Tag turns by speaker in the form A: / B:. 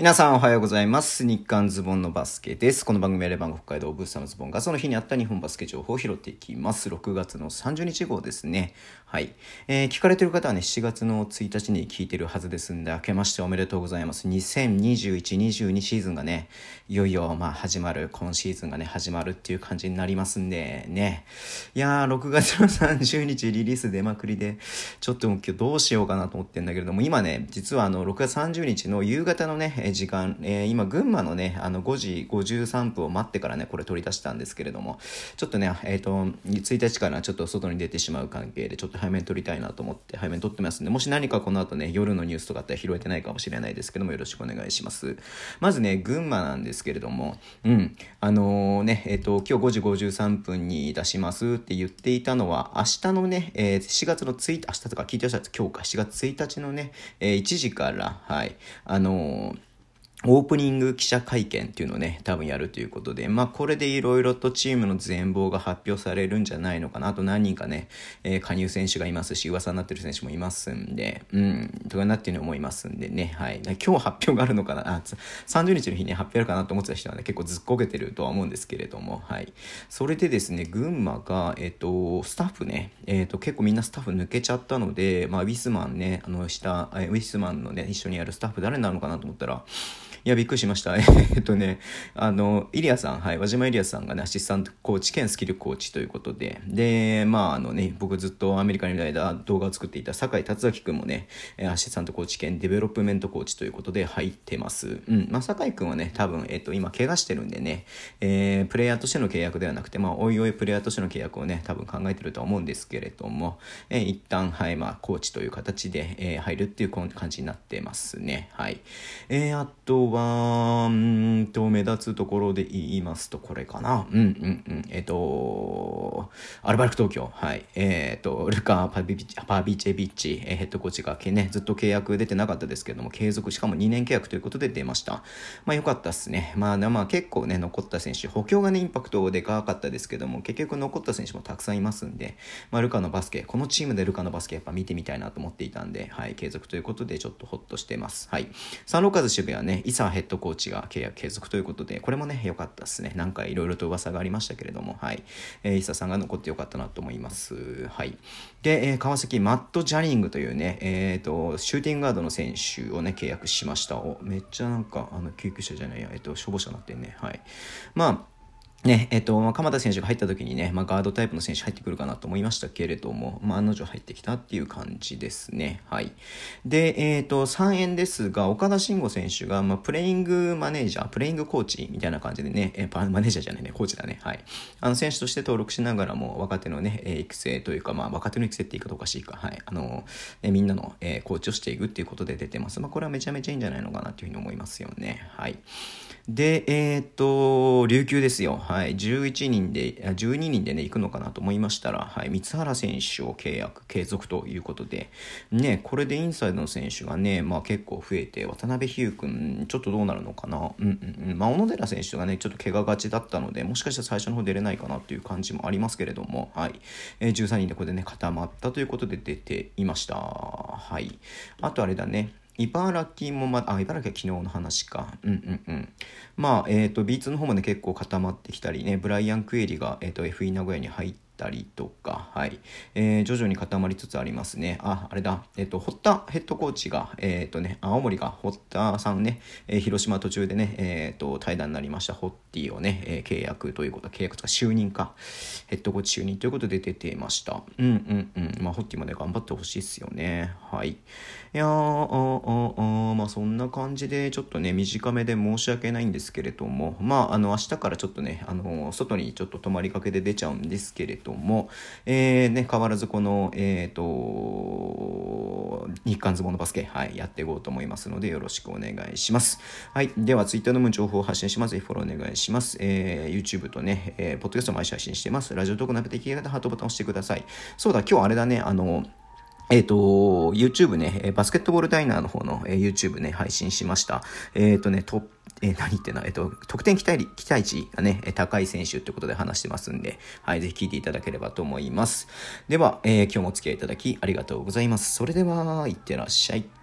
A: 皆さんおはようございます。日刊ズボンのバスケです。この番組はレバン北海道ブースターのズボンがその日にあった日本バスケ情報を拾っていきます。6月の30日号ですね。はい。えー、聞かれてる方はね、7月の1日に聞いてるはずですんで、明けましておめでとうございます。2021-22シーズンがね、いよいよまあ始まる、今シーズンがね、始まるっていう感じになりますんで、ね。いやー、6月の30日リリース出まくりで、ちょっと今日どうしようかなと思ってんだけれども、今ね、実はあの、6月30日の夕方のね、時間、えー、今、群馬のね、あの、5時53分を待ってからね、これ取り出したんですけれども、ちょっとね、えっ、ー、と、1日からちょっと外に出てしまう関係で、ちょっと早めに撮りたいなと思って、早めに撮ってますんで、もし何かこの後ね、夜のニュースとかって拾えてないかもしれないですけども、よろしくお願いします。まずね、群馬なんですけれども、うん、あのー、ね、えっ、ー、と、今日5時53分に出しますって言っていたのは、明日のね、えー、4月の1日、明日とか聞いてらっしゃる今日か、7月1日のね、えー、1時から、はい、あのーオープニング記者会見っていうのをね、多分やるということで、まあこれでいろいろとチームの全貌が発表されるんじゃないのかな。あと何人かね、えー、加入選手がいますし、噂になってる選手もいますんで、うん、とかなっていうふうに思いますんでね、はい。今日発表があるのかな、あ、30日の日に発表あるかなと思ってた人はね、結構ずっこけてるとは思うんですけれども、はい。それでですね、群馬が、えっ、ー、と、スタッフね、えっ、ー、と、結構みんなスタッフ抜けちゃったので、まあウィスマンね、あの下、ウィスマンのね、一緒にやるスタッフ誰なのかなと思ったら、いや、びっくりしました。えっとね、あの、イリアさん、はい、輪島イリアさんがね、アシスタントコーチ兼スキルコーチということで、で、まあ、あのね、僕ずっとアメリカにいる間動画を作っていた酒井達明君もね、アシスタントコーチ兼デベロップメントコーチということで入ってます。うん、まあ、酒井君はね、多分、えっと、今、怪我してるんでね、えー、プレイヤーとしての契約ではなくて、まあ、おいおいプレイヤーとしての契約をね、多分考えてるとは思うんですけれども、えー、一旦、はい、まあ、コーチという形で、えー、入るっていう感じになってますね。はい。えー、あとは、うんと、目立つところで言いますと、これかな。うんうんうん。えっ、と、アルバルク東京。はい。えっ、と、ルカ・パビパビチェビッチ、え、ヘッドコーチがね、ずっと契約出てなかったですけども、継続、しかも2年契約ということで出ました。まあ良かったっすね。まあ、まあ結構ね、残った選手、補強がね、インパクトでかかったですけども、結局残った選手もたくさんいますんで、まあルカのバスケ、このチームでルカのバスケやっぱ見てみたいなと思っていたんで、はい、継続ということでちょっとホッとしてます。はい。サンローカーズ守備はね、さあヘッドコーチが契約継続ということで、これもね、良かったですね。なんかいろいろと噂がありましたけれども、はい。えー、イサさんが残ってよかったなと思います。はい。で、えー、川崎マット・ジャニングというね、えっ、ー、と、シューティングガードの選手をね、契約しました。お、めっちゃなんか、あの、救急車じゃないや、えっ、と、消防車になってんね。はい。まあ、ね、えっと、まあ、鎌田選手が入った時にね、まあ、ガードタイプの選手入ってくるかなと思いましたけれども、まあ、案の定入ってきたっていう感じですね。はい。で、えっ、と、3円ですが、岡田慎吾選手が、まあ、プレイングマネージャー、プレイングコーチみたいな感じでね、えー、マネージャーじゃないね、コーチだね。はい。あの、選手として登録しながらも、若手のね、育成というか、まあ、若手の育成って言い方おかしいか、はい。あの、ね、みんなの、えー、コーチをしていくっていうことで出てます。まあ、これはめちゃめちゃいいんじゃないのかなというふうに思いますよね。はい。で、えっ、と、琉球ですよ。はい。11人で、12人でね、行くのかなと思いましたら、はい、三原選手を契約、継続ということで、ね、これでインサイドの選手がね、まあ結構増えて、渡辺比喩君、ちょっとどうなるのかな。うんうんうん。まあ、小野寺選手がね、ちょっと怪我がちだったので、もしかしたら最初の方出れないかなっていう感じもありますけれども、はい。えー、13人でこれでね、固まったということで出ていました。はい。あとあれだね、茨城もまあ、茨城は昨日の話か。うんうんうん。まあ、えっ、ー、と、B2 の方もね、結構固まってきたりね、ブライアン・クエリが、えっ、ー、と、FE 名古屋に入って、たりとか、はい。えー、徐々に固まりつつありますね。あ、あれだ。えっ、ー、と、堀田ヘッドコーチが、えっ、ー、とね、青森が堀田さんね、えー、広島途中でね、えっ、と、対談になりましたホッティをね、え契約ということ、契約とか就任か、ヘッドコーチ就任ということで出ていました。うんうんうん。まあ、ホッティもね、頑張ってほしいっすよね。はい。いやー、ああまあ、そんな感じで、ちょっとね、短めで申し訳ないんですけれども、まあ、あの、明日からちょっとね、あの、外にちょっと泊まりかけで出ちゃうんですけれども、えー、ね、変わらずこの、えっ、ー、と、日刊ズボンのバスケ、はい、やっていこうと思いますので、よろしくお願いします。はい。では、ツイッターの情報を発信します。ぜひフォローお願いします。えー、YouTube とね、えー、ポッドキャスト毎週配信してます。ラジオトークなくて聞き方、ハートボタン押してください。そうだ、今日あれだね、あの、えっ、ー、と、YouTube ね、バスケットボールダイナーの方の、え、YouTube ね、配信しました。えっ、ー、とね、トえー、何言ってんのえっと、得点期待期待値がね、高い選手ってことで話してますんで、はい、ぜひ聞いていただければと思います。では、えー、今日もお付き合いいただきありがとうございます。それでは、いってらっしゃい。